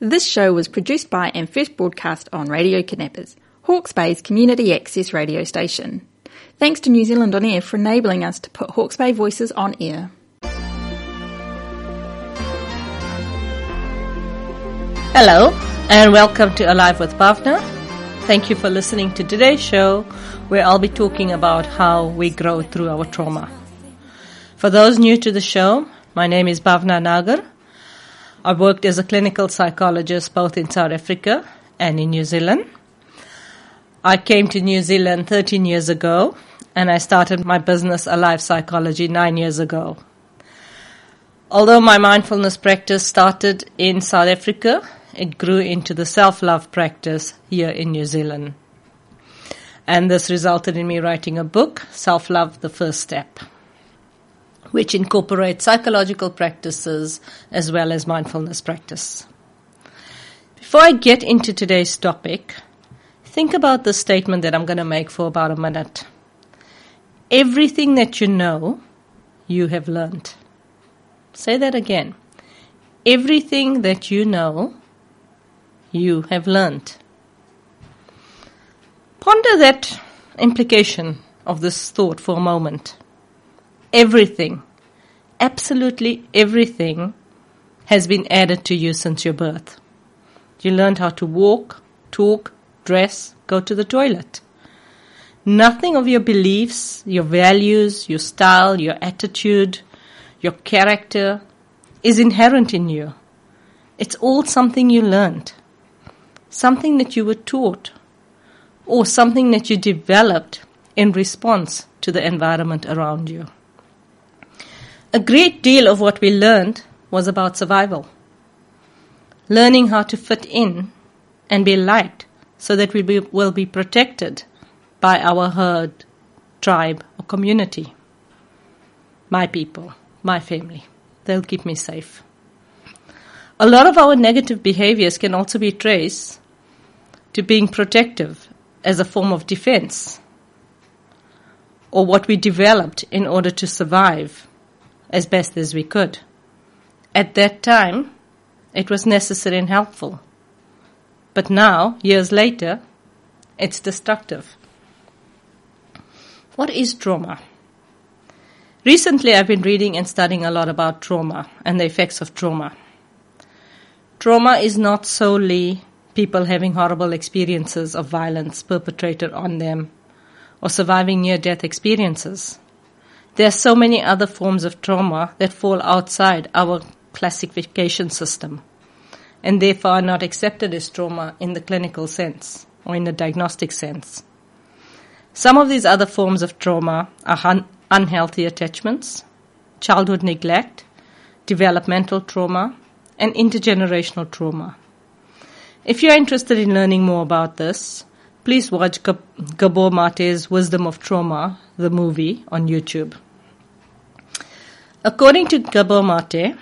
This show was produced by and first broadcast on Radio Kidnappers, Hawke's Bay's community access radio station. Thanks to New Zealand On Air for enabling us to put Hawke's Bay voices on air. Hello, and welcome to Alive with Bhavna. Thank you for listening to today's show, where I'll be talking about how we grow through our trauma. For those new to the show, my name is Bhavna Nagar. I worked as a clinical psychologist both in South Africa and in New Zealand. I came to New Zealand 13 years ago and I started my business Alive Psychology nine years ago. Although my mindfulness practice started in South Africa, it grew into the self-love practice here in New Zealand. And this resulted in me writing a book, Self-Love, the First Step, which incorporates psychological practices as well as mindfulness practice. Before I get into today's topic, think about the statement that I'm going to make for about a minute. Everything that you know, you have learned. Say that again. Everything that you know, you have learned. Ponder that implication of this thought for a moment. Everything, absolutely everything, has been added to you since your birth. You learned how to walk, talk, dress, go to the toilet. Nothing of your beliefs, your values, your style, your attitude, your character is inherent in you. It's all something you learned, something that you were taught, or something that you developed in response to the environment around you. A great deal of what we learned was about survival. Learning how to fit in and be liked so that we be, will be protected by our herd, tribe, or community. My people, my family. They'll keep me safe. A lot of our negative behaviors can also be traced to being protective as a form of defense or what we developed in order to survive as best as we could. At that time, it was necessary and helpful. But now, years later, it's destructive. What is trauma? Recently, I've been reading and studying a lot about trauma and the effects of trauma. Trauma is not solely people having horrible experiences of violence perpetrated on them or surviving near death experiences. There are so many other forms of trauma that fall outside our classification system and therefore are not accepted as trauma in the clinical sense or in the diagnostic sense. Some of these other forms of trauma are un- unhealthy attachments, childhood neglect, developmental trauma, and intergenerational trauma. If you're interested in learning more about this, please watch Gabor Mate's Wisdom of Trauma, the movie, on YouTube. According to Gabor Mate,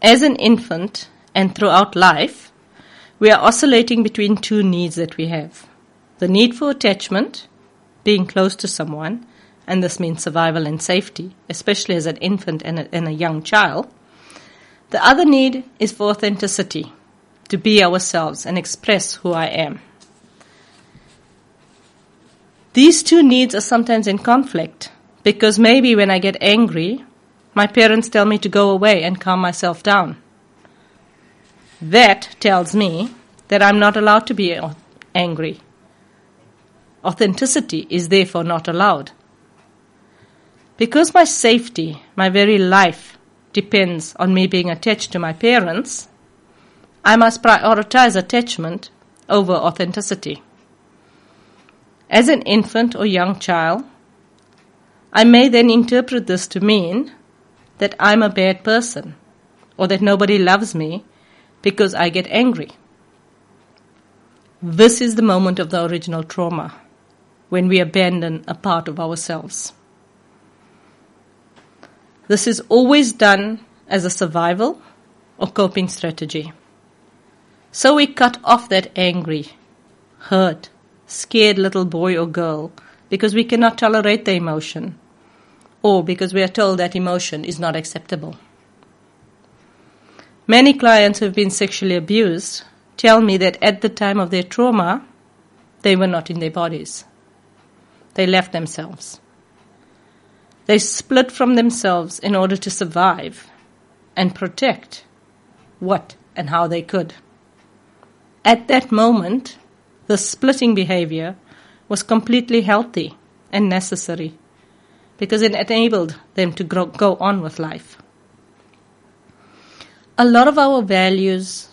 as an infant and throughout life, we are oscillating between two needs that we have the need for attachment being close to someone, and this means survival and safety, especially as an infant and a, and a young child. The other need is for authenticity, to be ourselves and express who I am. These two needs are sometimes in conflict because maybe when I get angry, my parents tell me to go away and calm myself down. That tells me that I'm not allowed to be angry Authenticity is therefore not allowed. Because my safety, my very life, depends on me being attached to my parents, I must prioritize attachment over authenticity. As an infant or young child, I may then interpret this to mean that I'm a bad person or that nobody loves me because I get angry. This is the moment of the original trauma when we abandon a part of ourselves. This is always done as a survival or coping strategy. So we cut off that angry, hurt, scared little boy or girl because we cannot tolerate the emotion or because we are told that emotion is not acceptable. Many clients who have been sexually abused tell me that at the time of their trauma, they were not in their bodies. They left themselves. They split from themselves in order to survive and protect what and how they could. At that moment, the splitting behavior was completely healthy and necessary because it enabled them to grow, go on with life. A lot of our values,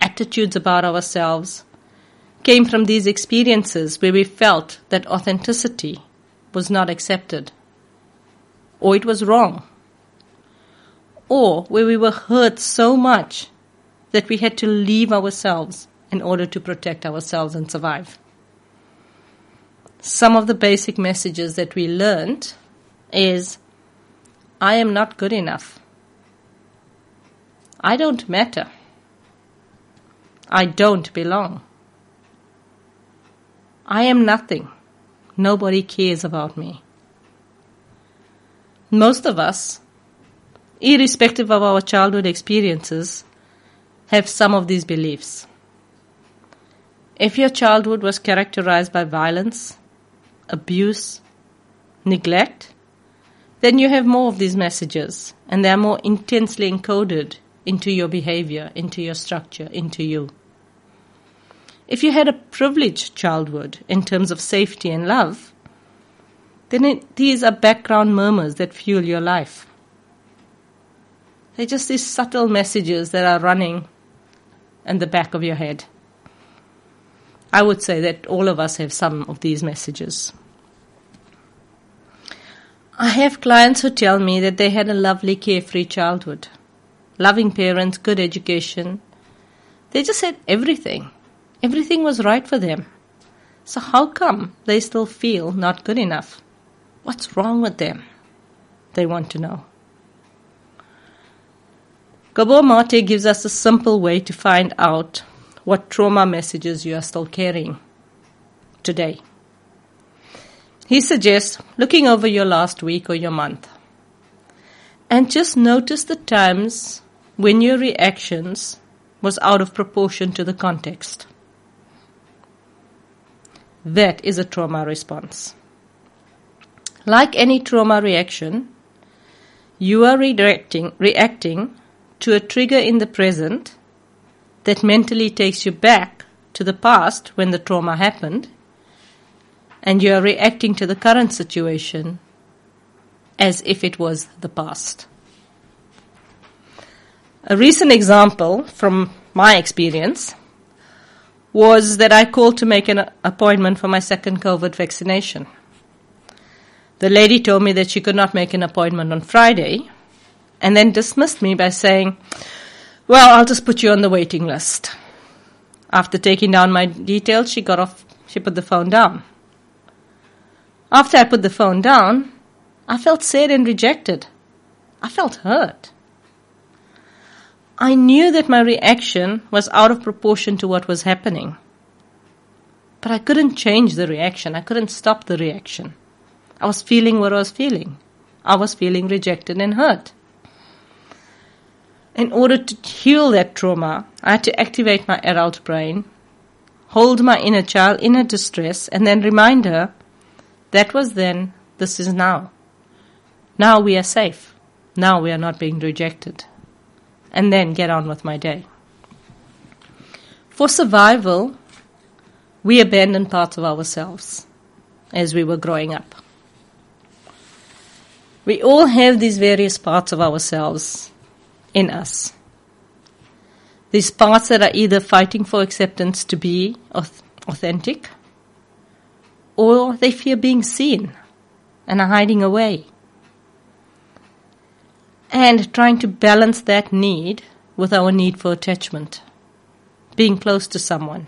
attitudes about ourselves, came from these experiences where we felt that authenticity was not accepted, or it was wrong, or where we were hurt so much that we had to leave ourselves in order to protect ourselves and survive. Some of the basic messages that we learned is I am not good enough. I don't matter. I don't belong. I am nothing. Nobody cares about me. Most of us, irrespective of our childhood experiences, have some of these beliefs. If your childhood was characterized by violence, abuse, neglect, then you have more of these messages and they are more intensely encoded into your behavior, into your structure, into you. If you had a privileged childhood in terms of safety and love, then it, these are background murmurs that fuel your life. They're just these subtle messages that are running in the back of your head. I would say that all of us have some of these messages. I have clients who tell me that they had a lovely, carefree childhood. Loving parents, good education. They just had everything. Everything was right for them. So how come they still feel not good enough? What's wrong with them? They want to know. Gabor Mate gives us a simple way to find out what trauma messages you are still carrying today. He suggests looking over your last week or your month and just notice the times when your reactions was out of proportion to the context. That is a trauma response. Like any trauma reaction, you are redirecting, reacting to a trigger in the present that mentally takes you back to the past when the trauma happened, and you are reacting to the current situation as if it was the past. A recent example from my experience was that I called to make an appointment for my second COVID vaccination. The lady told me that she could not make an appointment on Friday and then dismissed me by saying, well, I'll just put you on the waiting list. After taking down my details, she got off, she put the phone down. After I put the phone down, I felt sad and rejected. I felt hurt. I knew that my reaction was out of proportion to what was happening. But I couldn't change the reaction. I couldn't stop the reaction. I was feeling what I was feeling. I was feeling rejected and hurt in order to heal that trauma, I had to activate my adult brain, hold my inner child in her distress, and then remind her that was then, this is now. Now we are safe. Now we are not being rejected. And then get on with my day. For survival, we abandoned parts of ourselves as we were growing up. We all have these various parts of ourselves in us. These parts that are either fighting for acceptance to be authentic, or they fear being seen and are hiding away. And trying to balance that need with our need for attachment, being close to someone,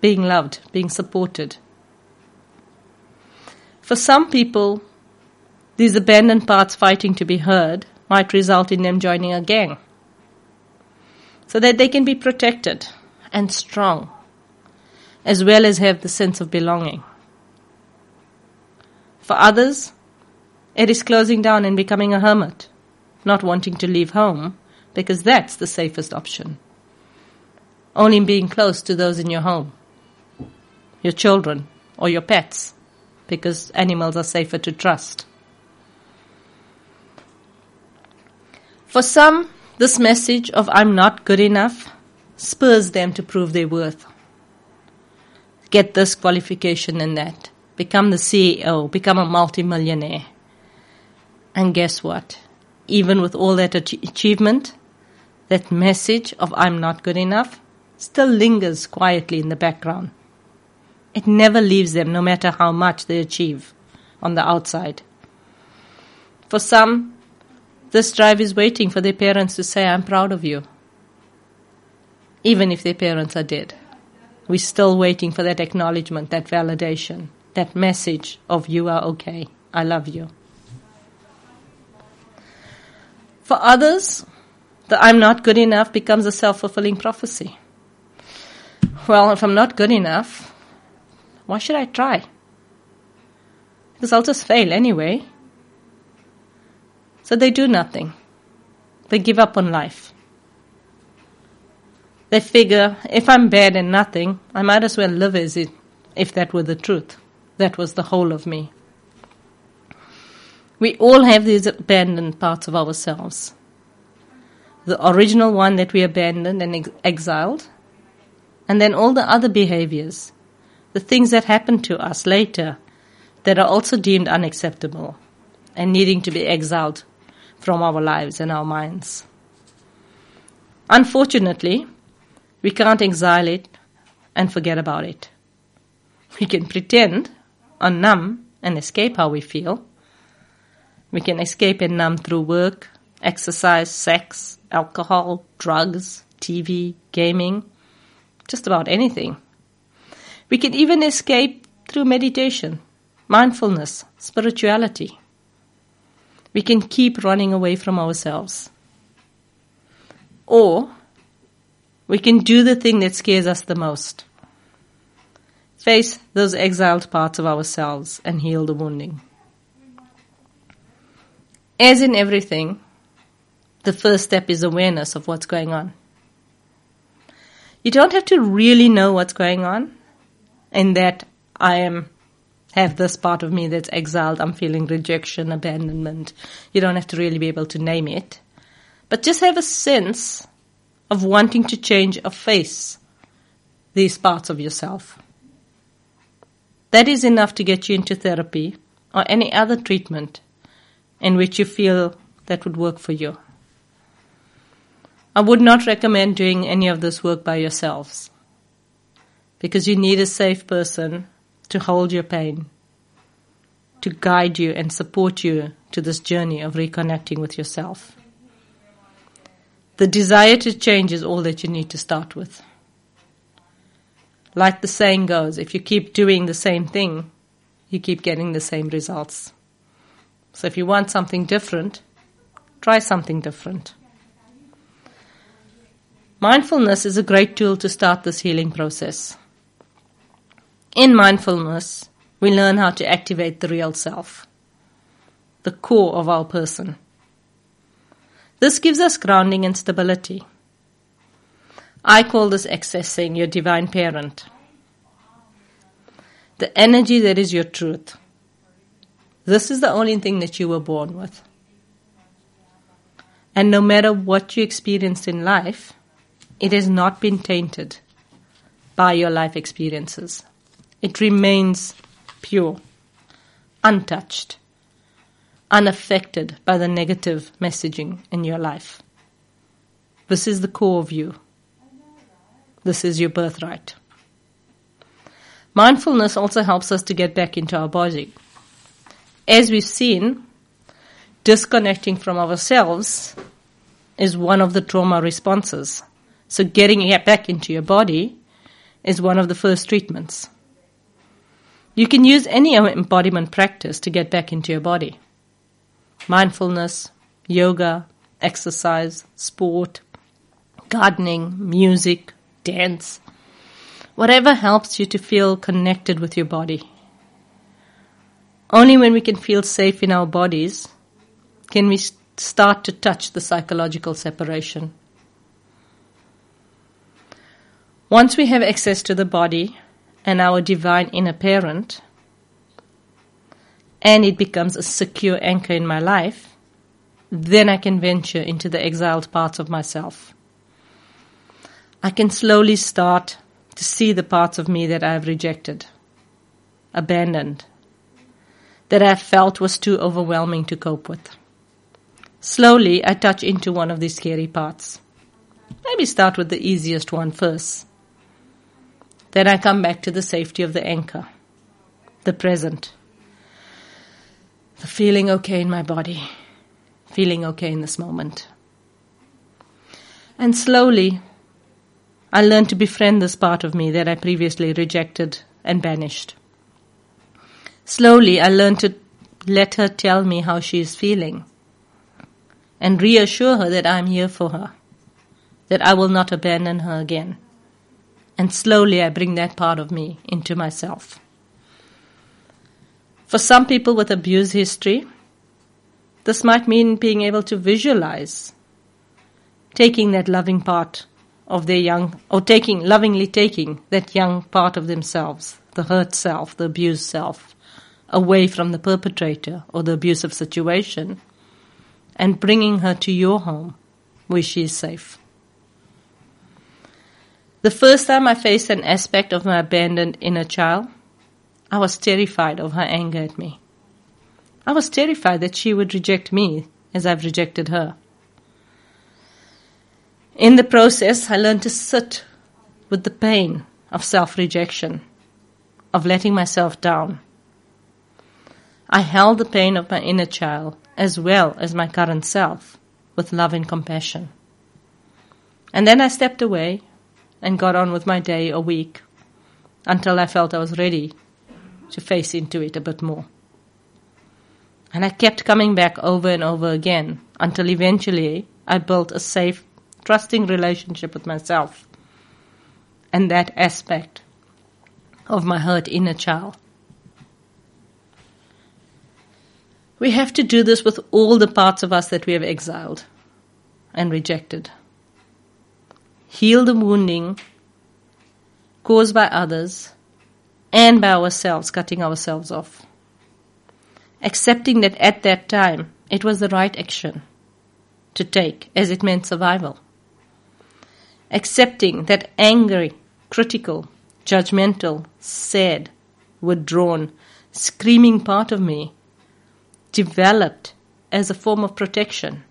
being loved, being supported. For some people, these abandoned parts fighting to be heard might result in them joining a gang so that they can be protected and strong as well as have the sense of belonging. For others, it is closing down and becoming a hermit, not wanting to leave home because that's the safest option. Only being close to those in your home, your children, or your pets, because animals are safer to trust. For some, this message of I'm not good enough spurs them to prove their worth. Get this qualification and that. Become the CEO, become a multimillionaire. And guess what? Even with all that ach- achievement, that message of I'm not good enough still lingers quietly in the background. It never leaves them, no matter how much they achieve on the outside. For some, this drive is waiting for their parents to say, I'm proud of you. Even if their parents are dead. We're still waiting for that acknowledgement, that validation, that message of you are okay. I love you. For others, the I'm not good enough becomes a self fulfilling prophecy. Well, if I'm not good enough, why should I try? Because I'll just fail anyway. So they do nothing. They give up on life. They figure if I'm bad and nothing, I might as well live as it if that were the truth. That was the whole of me. We all have these abandoned parts of ourselves. The original one that we abandoned and ex- exiled, and then all the other behaviors, the things that happen to us later that are also deemed unacceptable and needing to be exiled from our lives and our minds. Unfortunately, we can't exile it and forget about it. We can pretend or numb and escape how we feel. We can escape and numb through work, exercise, sex, alcohol, drugs, TV, gaming, just about anything. We can even escape through meditation, mindfulness, spirituality we can keep running away from ourselves. Or we can do the thing that scares us the most. Face those exiled parts of ourselves and heal the wounding. As in everything, the first step is awareness of what's going on. You don't have to really know what's going on, and that I am have this part of me that's exiled. I'm feeling rejection, abandonment. You don't have to really be able to name it, but just have a sense of wanting to change or face these parts of yourself. That is enough to get you into therapy or any other treatment in which you feel that would work for you. I would not recommend doing any of this work by yourselves because you need a safe person to hold your pain, to guide you and support you to this journey of reconnecting with yourself. The desire to change is all that you need to start with. Like the saying goes, if you keep doing the same thing, you keep getting the same results. So if you want something different, try something different. Mindfulness is a great tool to start this healing process. In mindfulness, we learn how to activate the real self, the core of our person. This gives us grounding and stability. I call this accessing your divine parent, the energy that is your truth. This is the only thing that you were born with. And no matter what you experienced in life, it has not been tainted by your life experiences. It remains pure, untouched, unaffected by the negative messaging in your life. This is the core of you. This is your birthright. Mindfulness also helps us to get back into our body. As we've seen, disconnecting from ourselves is one of the trauma responses. So getting back into your body is one of the first treatments. You can use any embodiment practice to get back into your body mindfulness, yoga, exercise, sport, gardening, music, dance, whatever helps you to feel connected with your body. Only when we can feel safe in our bodies can we start to touch the psychological separation. Once we have access to the body and our divine inner parent, and it becomes a secure anchor in my life, then I can venture into the exiled parts of myself. I can slowly start to see the parts of me that I have rejected, abandoned, that I felt was too overwhelming to cope with. Slowly, I touch into one of these scary parts. Maybe start with the easiest one first. Then I come back to the safety of the anchor, the present, the feeling okay in my body, feeling okay in this moment. And slowly, I learn to befriend this part of me that I previously rejected and banished. Slowly, I learn to let her tell me how she is feeling and reassure her that I am here for her, that I will not abandon her again. And slowly, I bring that part of me into myself. For some people with abuse history, this might mean being able to visualize taking that loving part of their young, or taking, lovingly taking that young part of themselves, the hurt self, the abused self, away from the perpetrator or the abusive situation and bringing her to your home where she is safe. The first time I faced an aspect of my abandoned inner child, I was terrified of her anger at me. I was terrified that she would reject me as I've rejected her. In the process, I learned to sit with the pain of self rejection, of letting myself down, I held the pain of my inner child as well as my current self with love and compassion. And then I stepped away and got on with my day or week until I felt I was ready to face into it a bit more. And I kept coming back over and over again until eventually I built a safe, trusting relationship with myself and that aspect of my hurt inner child. We have to do this with all the parts of us that we have exiled and rejected. Heal the wounding caused by others and by ourselves, cutting ourselves off. Accepting that at that time it was the right action to take as it meant survival. Accepting that angry, critical, judgmental, sad, withdrawn, screaming part of me developed as a form of protection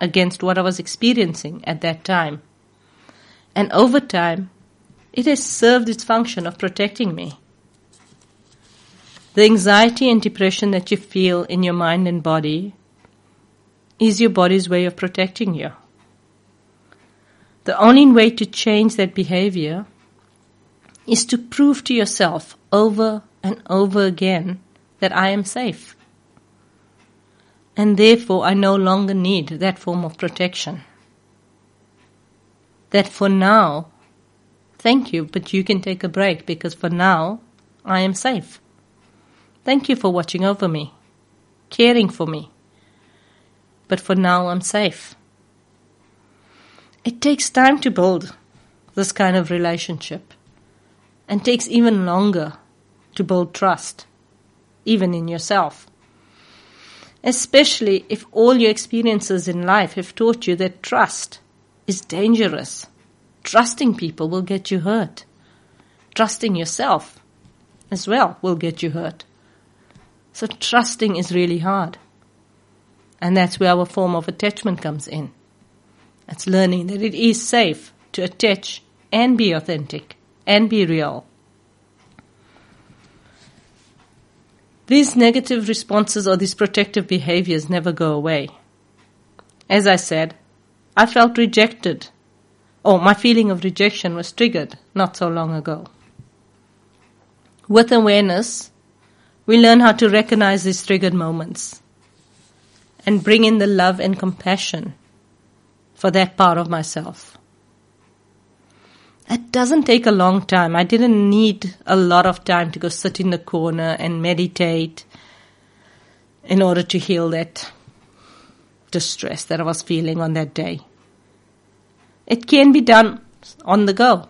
against what I was experiencing at that time. And over time, it has served its function of protecting me. The anxiety and depression that you feel in your mind and body is your body's way of protecting you. The only way to change that behavior is to prove to yourself over and over again that I am safe and therefore I no longer need that form of protection. That for now, thank you, but you can take a break because for now I am safe. Thank you for watching over me, caring for me, but for now I'm safe. It takes time to build this kind of relationship and takes even longer to build trust, even in yourself especially if all your experiences in life have taught you that trust is dangerous. Trusting people will get you hurt. Trusting yourself as well will get you hurt. So trusting is really hard. And that's where our form of attachment comes in. It's learning that it is safe to attach and be authentic and be real These negative responses or these protective behaviors never go away. As I said, I felt rejected, or my feeling of rejection was triggered not so long ago. With awareness, we learn how to recognize these triggered moments and bring in the love and compassion for that part of myself. It doesn't take a long time. I didn't need a lot of time to go sit in the corner and meditate in order to heal that distress that I was feeling on that day. It can be done on the go.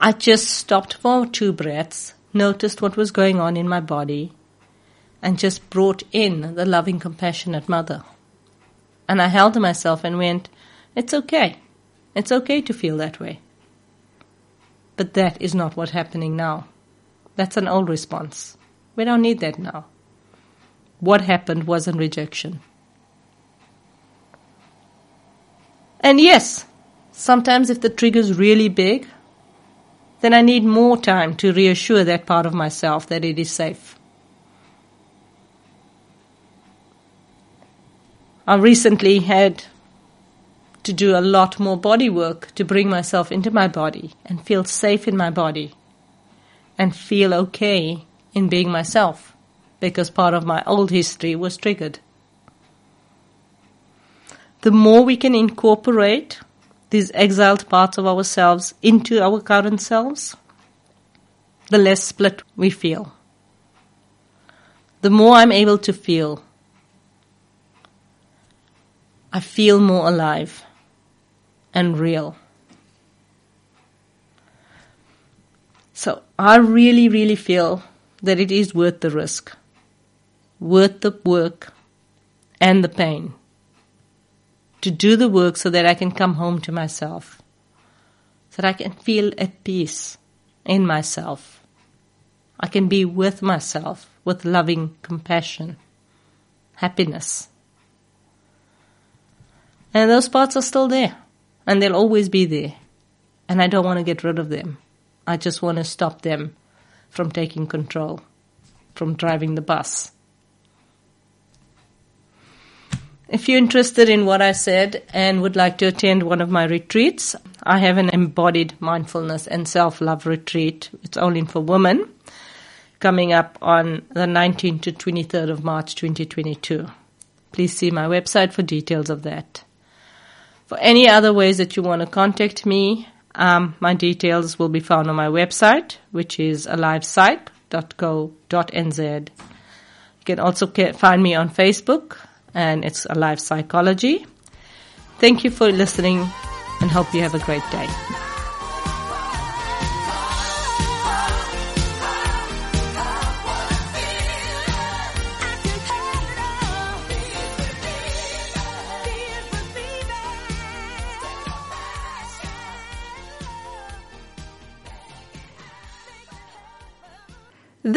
I just stopped for two breaths, noticed what was going on in my body, and just brought in the loving, compassionate mother. And I held myself and went, It's okay. It's okay to feel that way. But that is not what's happening now. That's an old response. We don't need that now. What happened wasn't rejection. And yes, sometimes if the trigger's really big, then I need more time to reassure that part of myself that it is safe. I recently had to do a lot more body work to bring myself into my body and feel safe in my body and feel okay in being myself because part of my old history was triggered. The more we can incorporate these exiled parts of ourselves into our current selves, the less split we feel. The more I'm able to feel, I feel more alive and real. So I really, really feel that it is worth the risk, worth the work and the pain to do the work so that I can come home to myself, so that I can feel at peace in myself. I can be with myself with loving compassion, happiness. And those parts are still there, and they'll always be there. And I don't want to get rid of them. I just want to stop them from taking control, from driving the bus. If you're interested in what I said and would like to attend one of my retreats, I have an embodied mindfulness and self love retreat. It's only for women coming up on the 19th to 23rd of March 2022. Please see my website for details of that. For any other ways that you want to contact me, um, my details will be found on my website, which is alivepsych.co.nz. You can also find me on Facebook and it's Alive Psychology. Thank you for listening and hope you have a great day.